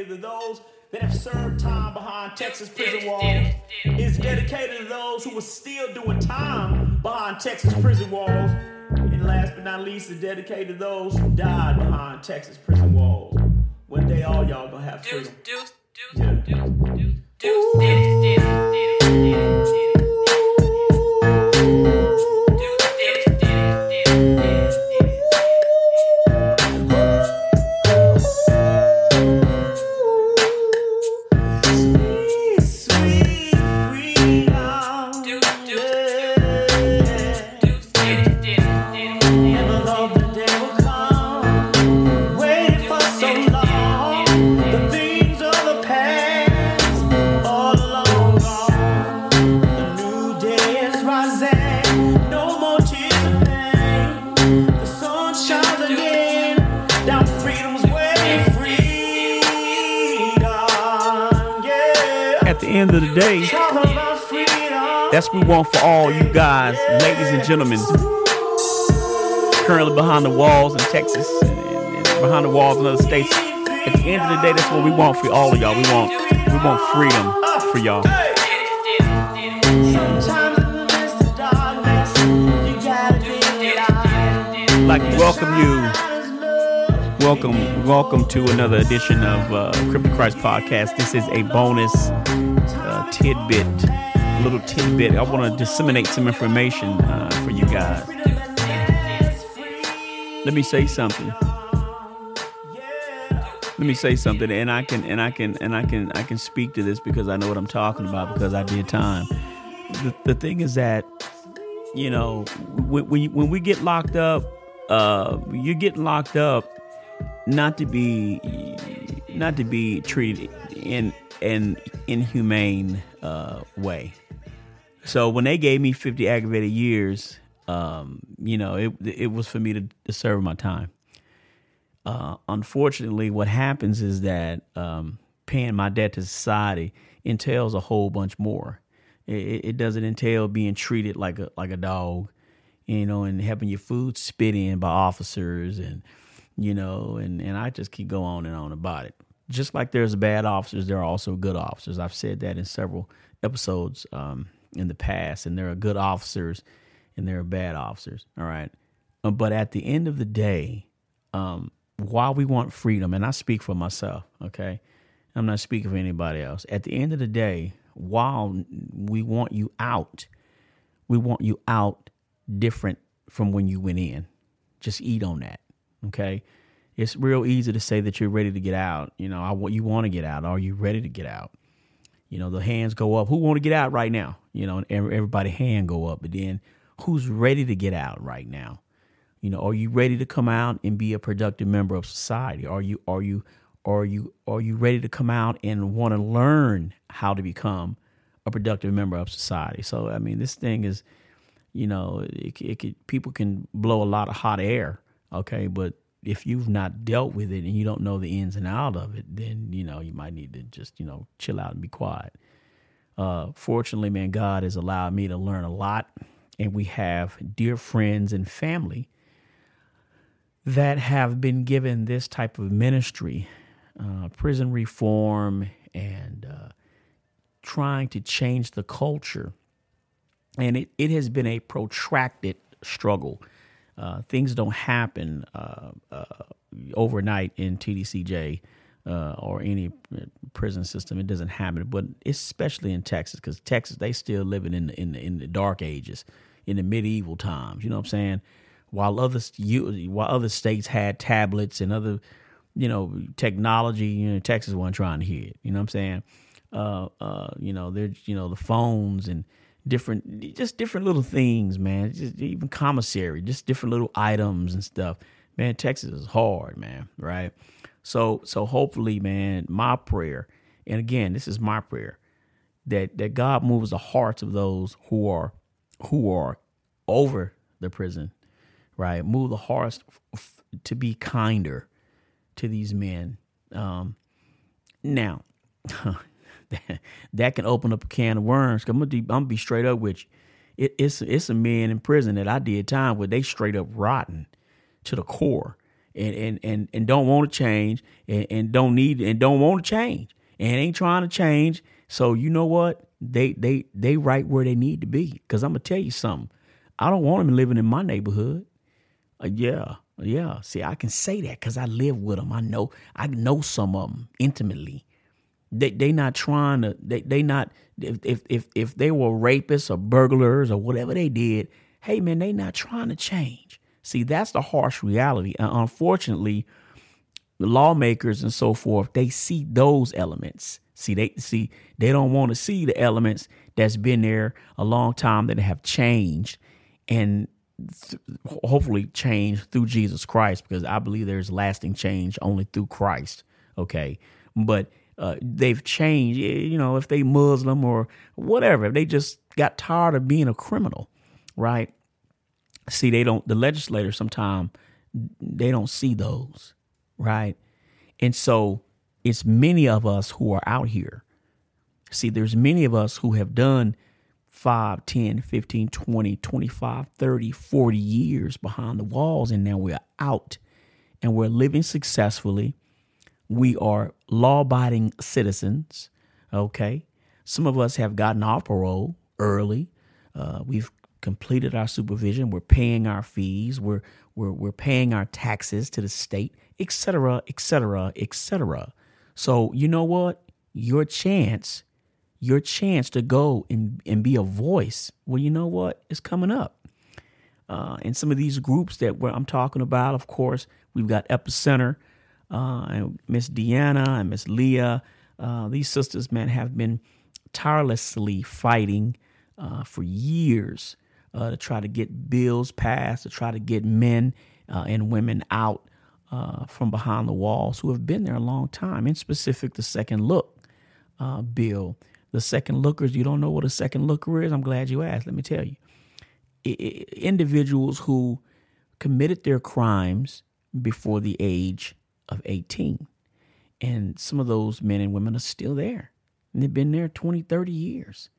dedicated to those that have served time behind Texas prison walls. It's dedicated to those who are still doing time behind Texas prison walls. And last but not least, it's dedicated to those who died behind Texas prison walls. One day, all y'all gonna have freedom. Deuce, deuce, deuce, deuce, deuce, deuce, deuce, deuce, deuce, guys, ladies and gentlemen, currently behind the walls in Texas and, and- and behind the walls in other states. At the end of the day, that's what we want for all of y'all. We want we want freedom for y'all. Sometimes in the midst of darkness, you gotta be alive. Like welcome you, welcome, welcome to another edition of uh, Crip To Christ Podcast. This is a bonus uh, tidbit, little tidbit. I want to disseminate some information uh, for you guys. Let me say something. Let me say something, and I can, and I can, and I can, I can speak to this because I know what I'm talking about because I did time. The, the thing is that you know, when when, when we get locked up, uh, you get locked up not to be not to be treated in an inhumane uh, way. So when they gave me 50 aggravated years, um, you know, it it was for me to, to serve my time. Uh, unfortunately, what happens is that um, paying my debt to society entails a whole bunch more. It, it doesn't entail being treated like a like a dog, you know, and having your food spit in by officers, and you know, and and I just keep going on and on about it. Just like there's bad officers, there are also good officers. I've said that in several episodes um, in the past, and there are good officers and there are bad officers. All right, Uh, but at the end of the day, um, while we want freedom, and I speak for myself, okay, I'm not speaking for anybody else. At the end of the day, while we want you out, we want you out different from when you went in. Just eat on that, okay? It's real easy to say that you're ready to get out. You know, I want you want to get out. Are you ready to get out? You know, the hands go up. Who want to get out right now? You know, everybody hand go up. But then, who's ready to get out right now? You know, are you ready to come out and be a productive member of society? Are you are you are you are you ready to come out and want to learn how to become a productive member of society? So I mean, this thing is, you know, it, it could people can blow a lot of hot air, okay, but if you've not dealt with it and you don't know the ins and out of it, then you know you might need to just you know chill out and be quiet. Uh, fortunately, man, God has allowed me to learn a lot, and we have dear friends and family that have been given this type of ministry, uh, prison reform, and uh, trying to change the culture. And it, it has been a protracted struggle. Uh, things don't happen uh, uh, overnight in TDCJ uh, or any prison system. It doesn't happen, but especially in Texas, because Texas they still living in the, in the in the dark ages, in the medieval times. You know what I'm saying? While other while other states had tablets and other you know technology, you know Texas wasn't trying to hear it. You know what I'm saying? Uh, uh, you know there's you know the phones and different just different little things, man. Just even commissary, just different little items and stuff. Man, Texas is hard, man. Right? So so hopefully, man, my prayer, and again, this is my prayer, that that God moves the hearts of those who are who are over the prison, right? Move the hearts f- to be kinder to these men. Um, now, that, can open up a can of worms. I'm gonna, be, I'm gonna be straight up with you. It, it's it's a men in prison that I did time with. They straight up rotten to the core, and and and, and don't want to change and, and don't need and don't want to change and ain't trying to change. So you know what? They they they right where they need to be. Cause I'm gonna tell you something. I don't want them living in my neighborhood. Uh, yeah, yeah. See, I can say that because I live with them. I know I know some of them intimately. They they not trying to. They they not. If if if if they were rapists or burglars or whatever they did, hey man, they not trying to change. See, that's the harsh reality. And unfortunately, the lawmakers and so forth, they see those elements. See, they see they don't want to see the elements that's been there a long time that have changed and th- hopefully change through Jesus Christ because I believe there's lasting change only through Christ. Okay. But uh, they've changed, you know, if they Muslim or whatever, if they just got tired of being a criminal, right? See, they don't, the legislators sometimes, they don't see those, right? And so it's many of us who are out here. See, there's many of us who have done 5, 10, 15, 20, 25, 30, 40 years behind the walls, and now we're out and we're living successfully. We are law abiding citizens, okay? Some of us have gotten off parole early. Uh, we've completed our supervision. We're paying our fees. We're, we're, we're paying our taxes to the state, et cetera, et cetera, et cetera. So, you know what? Your chance your chance to go and, and be a voice, well, you know what? It's coming up. Uh, and some of these groups that I'm talking about, of course, we've got Epicenter, uh, Miss Deanna and Miss Leah. Uh, these sisters, man, have been tirelessly fighting uh, for years uh, to try to get bills passed, to try to get men uh, and women out from behind the walls who have been there a long time, in specific the Second Look bill the second lookers, you don't know what a second looker is? I'm glad you asked. Let me tell you. I- individuals who committed their crimes before the age of 18. And some of those men and women are still there. And they've been there 20, 30 years.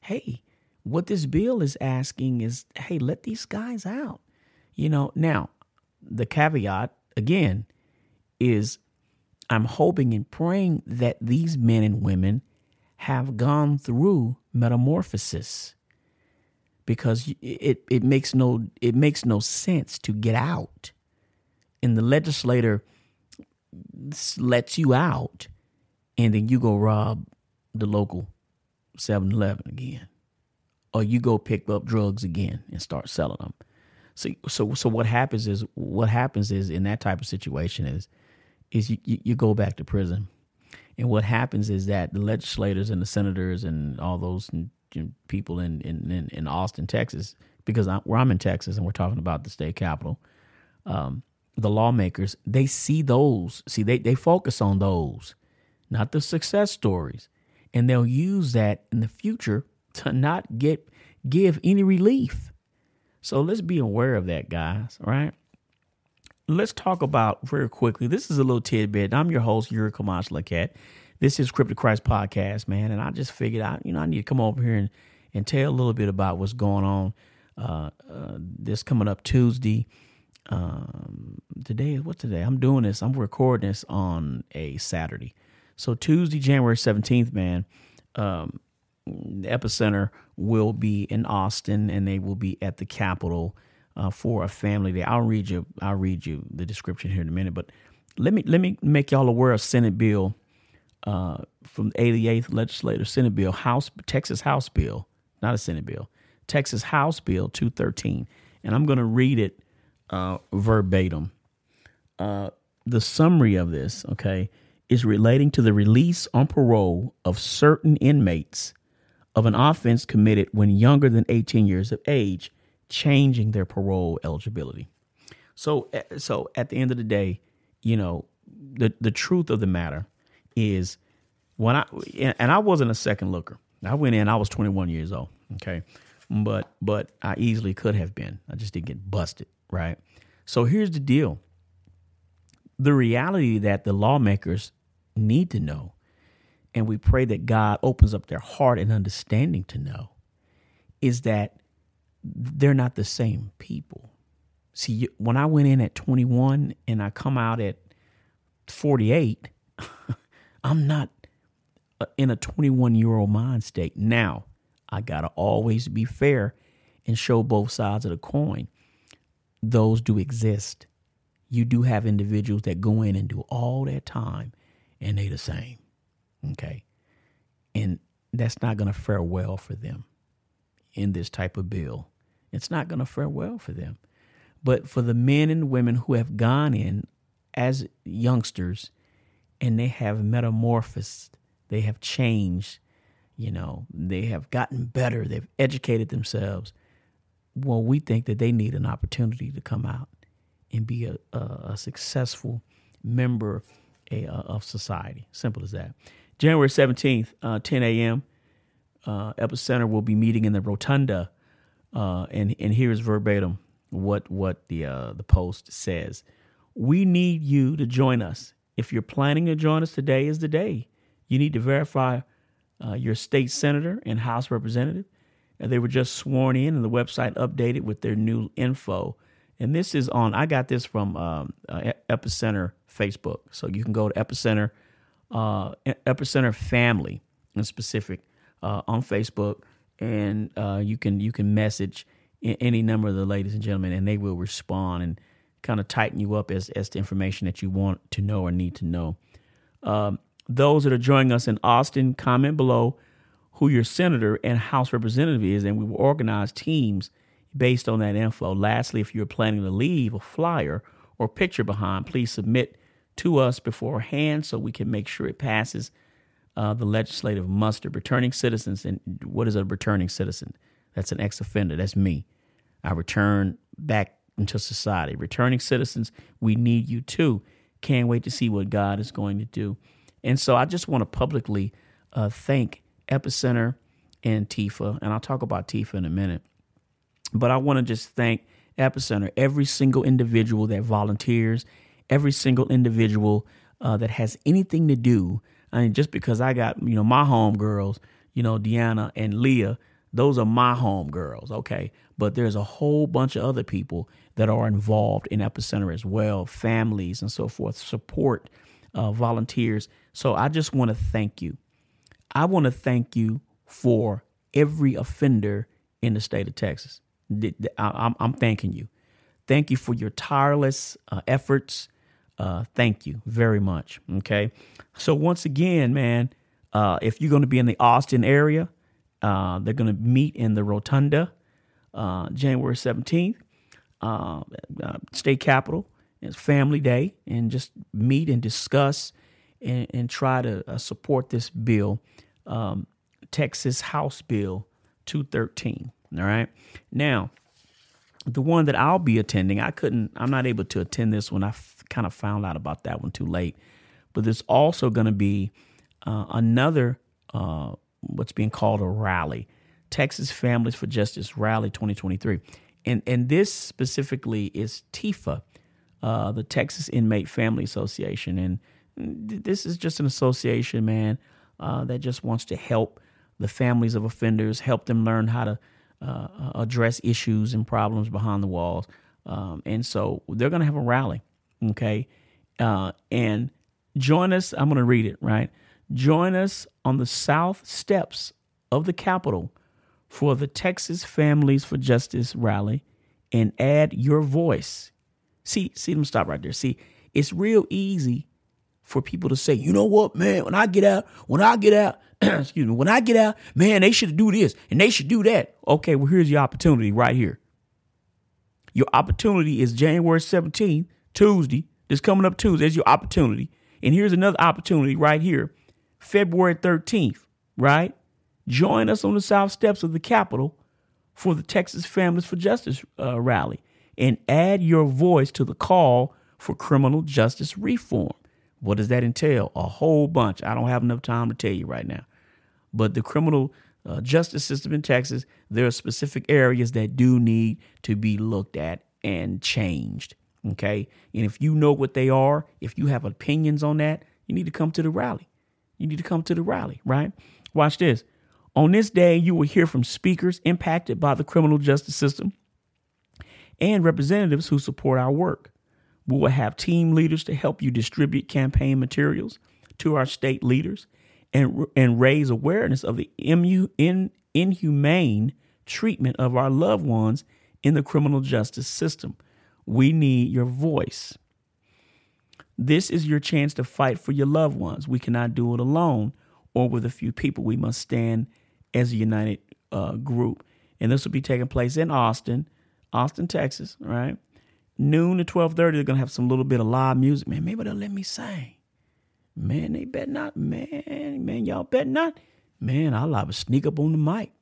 Hey, what this bill is asking is hey, let these guys out. You know, now, the caveat, again, is I'm hoping and praying that these men and women have gone through metamorphosis because it, it makes no it makes no sense to get out and the legislator lets you out and then you go rob the local 7-Eleven again or you go pick up drugs again and start selling them so so so what happens is what happens is in that type of situation is is you, you go back to prison. And what happens is that the legislators and the senators and all those people in, in, in Austin, Texas, because I, where I'm in Texas and we're talking about the state capital, um, the lawmakers, they see those. See, they, they focus on those, not the success stories. And they'll use that in the future to not get give any relief. So let's be aware of that, guys, right? let's talk about very quickly. This is a little tidbit. I'm your host, Yuri Khomaash Luckette. This is Crip To Christ Podcast, man. And I just figured out, you know, I need to come over here and, and tell a little bit about what's going on uh, uh, this coming up Tuesday. Um, today is what today? I'm doing this. I'm recording this on a Saturday. So Tuesday, January 17th, man, um, the epicenter will be in Austin and they will be at the Capitol uh, for a family day. I'll read you. I'll read you the description here in a minute. But let me let me make y'all aware of Senate Bill uh, from the 88th Legislature Senate Bill House Texas House Bill, not a Senate Bill, Texas House Bill 213, and I'm to read it uh, verbatim. Uh, the summary of this, okay, is relating to the release on parole of certain inmates of an offense committed when younger than 18 years of age changing their parole eligibility. So, eh, so at the end of the day, you know, the the truth of the matter is when I and I wasn't a second looker. I went in. I was 21 years old. Okay, but but I easily could have been. I just didn't get busted. Right. So here's the deal. The reality that the lawmakers need to know, and we pray that God opens up their heart and understanding to know, is that they're not the same people. See, when I went in at 21 and I come out at 48, I'm not uh, in a 21 year old mind state. Now, I got to always be fair and show both sides of the coin. Those do exist. You do have individuals that go in and do all that time and they the same. Okay. And that's not going to fare well for them in this type of bill. It's not going to fare well for them. But for the men and women who have gone in as youngsters and they have metamorphosed, they have changed, you know, they have gotten better, they've educated themselves. Well, we think that they need an opportunity to come out and be a, a, a successful member a, of society. Simple as that. January 17th, uh, 10 a.m., uh, Epicenter will be meeting in the Rotunda. Uh, and, and here's verbatim what, what the, uh, the post says. We need you to join us. If you're planning to join us, today is the day. You need to verify uh, your state senator and House representative. And they were just sworn in, and the website updated with their new info. And this is on, I got this from um, uh, Epicenter Facebook. So you can go to Epicenter, uh, Epicenter Family in specific uh, on Facebook, and uh, you can you can message any number of the ladies and gentlemen, and they will respond and kind of tighten you up as as to information that you want to know or need to know. Um, those that are joining us in Austin, comment below who your senator and House representative is, and we will organize teams based on that info. Lastly, if you're planning to leave a flyer or picture behind, please submit to us beforehand so we can make sure it passes uh, the legislative muster. Returning citizens, and what is a returning citizen? That's an ex offender. That's me. I return back into society. Returning citizens, we need you too. Can't wait to see what God is going to do. And so I just want to publicly uh, thank Epicenter and Tifa, and I'll talk about Tifa in a minute. But I want to just thank Epicenter, every single individual that volunteers, every single individual uh, that has anything to do. I mean, just because I got, you know, my home girls, you know, Deanna and Leah, those are my home girls, okay? But there's a whole bunch of other people that are involved in Epicenter as well, families and so forth, support, uh, volunteers. So I just want to thank you. I want to thank you for every offender in the state of Texas. I'm, thanking you. Thank you for your tireless uh, efforts. Uh, thank you very much. Okay. So, once again, man, uh, if you're going to be in the Austin area, uh, they're going to meet in the Rotunda uh, January 17th, uh, uh, state capitol. It's family day, and just meet and discuss and, and try to uh, support this bill, um, Texas House Bill 213. All right. Now, the one that I'll be attending, I couldn't, I'm not able to attend this one. I f- kind of found out about that one too late. But there's also going to be uh, another, uh, what's being called a rally, Texas Families for Justice Rally 2023. And, and this specifically is TIFA, uh, the Texas Inmate Family Association. And this is just an association, man, uh, that just wants to help the families of offenders, help them learn how to uh, address issues and problems behind the walls. Um, and so they're going to have a rally, okay? Uh, and join us. I'm going to read it, right? Join us on the south steps of the Capitol for the Texas Families for Justice rally and add your voice. See, see them stop right there. See, it's real easy for people to say, you know what, man, when I get out, when I get out, excuse me, when I get out, man, they should do this and they should do that. Okay, well, here's your opportunity right here. Your opportunity is January 17th, Tuesday. This coming up Tuesday is your opportunity. And here's another opportunity right here, February 13th, right? Join us on the south steps of the Capitol for the Texas Families for Justice uh, rally and add your voice to the call for criminal justice reform. What does that entail? A whole bunch. I don't have enough time to tell you right now. But the criminal uh, justice system in Texas, there are specific areas that do need to be looked at and changed. Okay. And if you know what they are, if you have opinions on that, you need to come to the rally. You need to come to the rally, right? Watch this. On this day, you will hear from speakers impacted by the criminal justice system and representatives who support our work. We will have team leaders to help you distribute campaign materials to our state leaders and, and raise awareness of the imu, in, inhumane treatment of our loved ones in the criminal justice system. We need your voice. This is your chance to fight for your loved ones. We cannot do it alone or with a few people. We must stand as a united uh, group. And this will be taking place in Austin, Austin, Texas, right? Noon to 12.30, they're going to have some little bit of live music. Man, maybe they'll let me sing. Man, they bet not. Man, man, y'all bet not. Man, I'll live sneak up on the mic.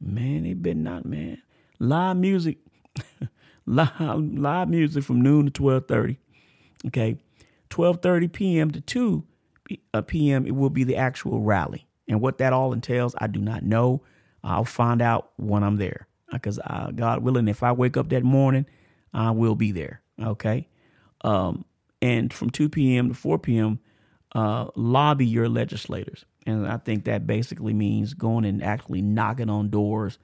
Man, they bet not, man. Live music, live, live music from noon to 12.30. Okay. 12:30 p.m. to 2 p.m. it will be the actual rally. And what that all entails, I do not know. I'll find out when I'm there. Because uh, God willing, if I wake up that morning, I will be there. Okay. Um, and from 2 p.m. to 4 p.m., uh, lobby your legislators. And I think that basically means going and actually knocking on doors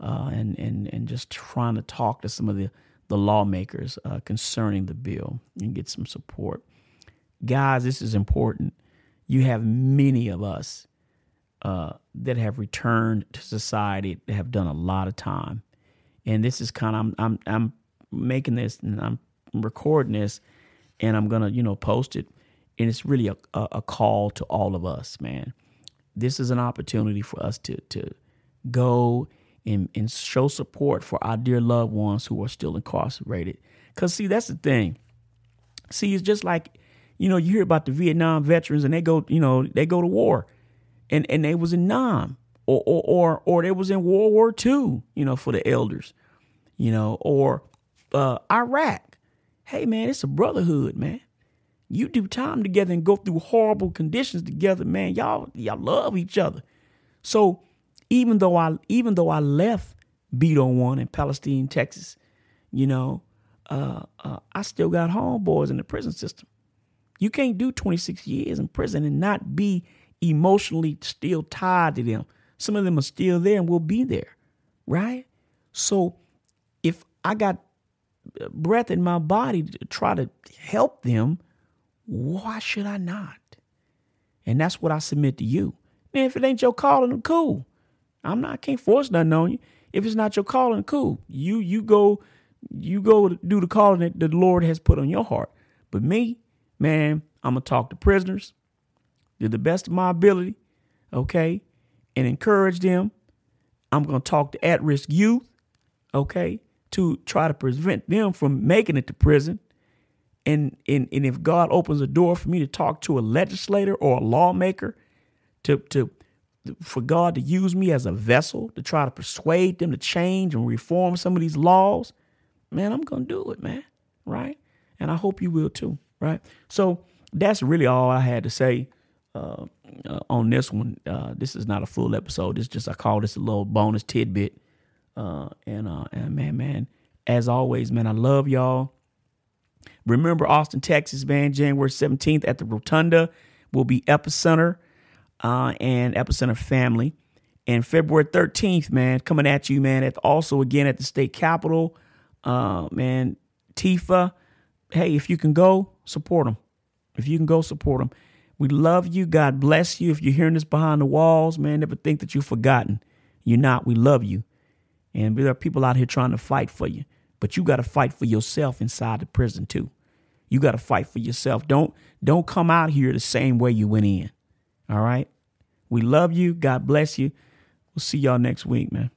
uh, and, and, and just trying to talk to some of the, the lawmakers uh, concerning the bill and get some support guys, this is important. You have many of us uh, that have returned to society that have done a lot of time, and this is kind of I'm I'm I'm making this and I'm recording this, and I'm gonna you know post it, and it's really a, a, a call to all of us, man. This is an opportunity for us to to go and, and show support for our dear loved ones who are still incarcerated. Cause see, that's the thing. See, it's just like you know, you hear about the Vietnam veterans and they go, you know, they go to war, and and they was in Nam or or or, or they was in World War II, you know, for the elders, you know, or uh, Iraq. Hey man, it's a brotherhood, man. You do time together and go through horrible conditions together, man. Y'all y'all love each other. So even though I even though I left Beto One in Palestine, Texas, you know, uh, uh, I still got homeboys in the prison system. You can't do 26 years in prison and not be emotionally still tied to them. Some of them are still there and will be there, right? So if I got breath in my body to try to help them, why should I not? And that's what I submit to you. Man, if it ain't your calling, cool. I'm not I can't force nothing on you. If it's not your calling, cool. You you go you go do the calling that the Lord has put on your heart. But me, man, I'm gonna talk to prisoners to the best of my ability, okay, and encourage them. I'm gonna talk to at-risk youth, okay, to try to prevent them from making it to prison. And, and, and if God opens a door for me to talk to a legislator or a lawmaker to, to for God to use me as a vessel to try to persuade them to change and reform some of these laws, man, I'm gonna do it, man. Right? And I hope you will too right? So that's really all I had to say uh, uh, on this one. Uh, this is not a full episode. It's just I call this a little bonus tidbit. Uh, and uh, and man, man, as always, man, I love y'all. Remember Austin, Texas, man, January 17th at the Rotunda will be Epicenter uh, and Epicenter Family. And February 13th, man, coming at you, man, at also again at the state capitol. man, Tifa. Hey, if you can go, support them. If you can go support them. We love you. God bless you. If you're hearing this behind the walls, man, never think that you're forgotten. You're not. We love you. And there are people out here trying to fight for you. But you got to fight for yourself inside the prison too. You got to fight for yourself. Don't don't come out here the same way you went in. All right? We love you. God bless you. We'll see y'all next week, man.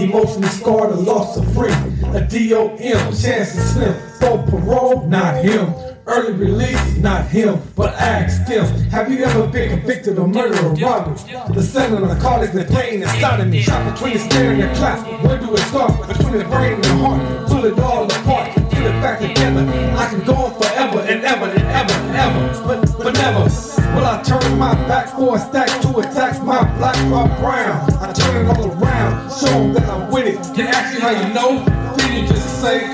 Emotionally scarred or lost a friend. A DOM, chance to slim. For parole, not him. Early release, not him, but ask him. Have you ever been convicted of murder or robbery? The center of narcotic, the pain inside of me. Shot between the stare and the clap. Where do it start? Between the brain and the heart. Pull it all apart, put it back together. I can go on forever and ever and ever and ever. But, but never will I turn my back for a stack to attack my black or brown. I turn it all around, show that I'm with it. Can ask you how you know? You just say,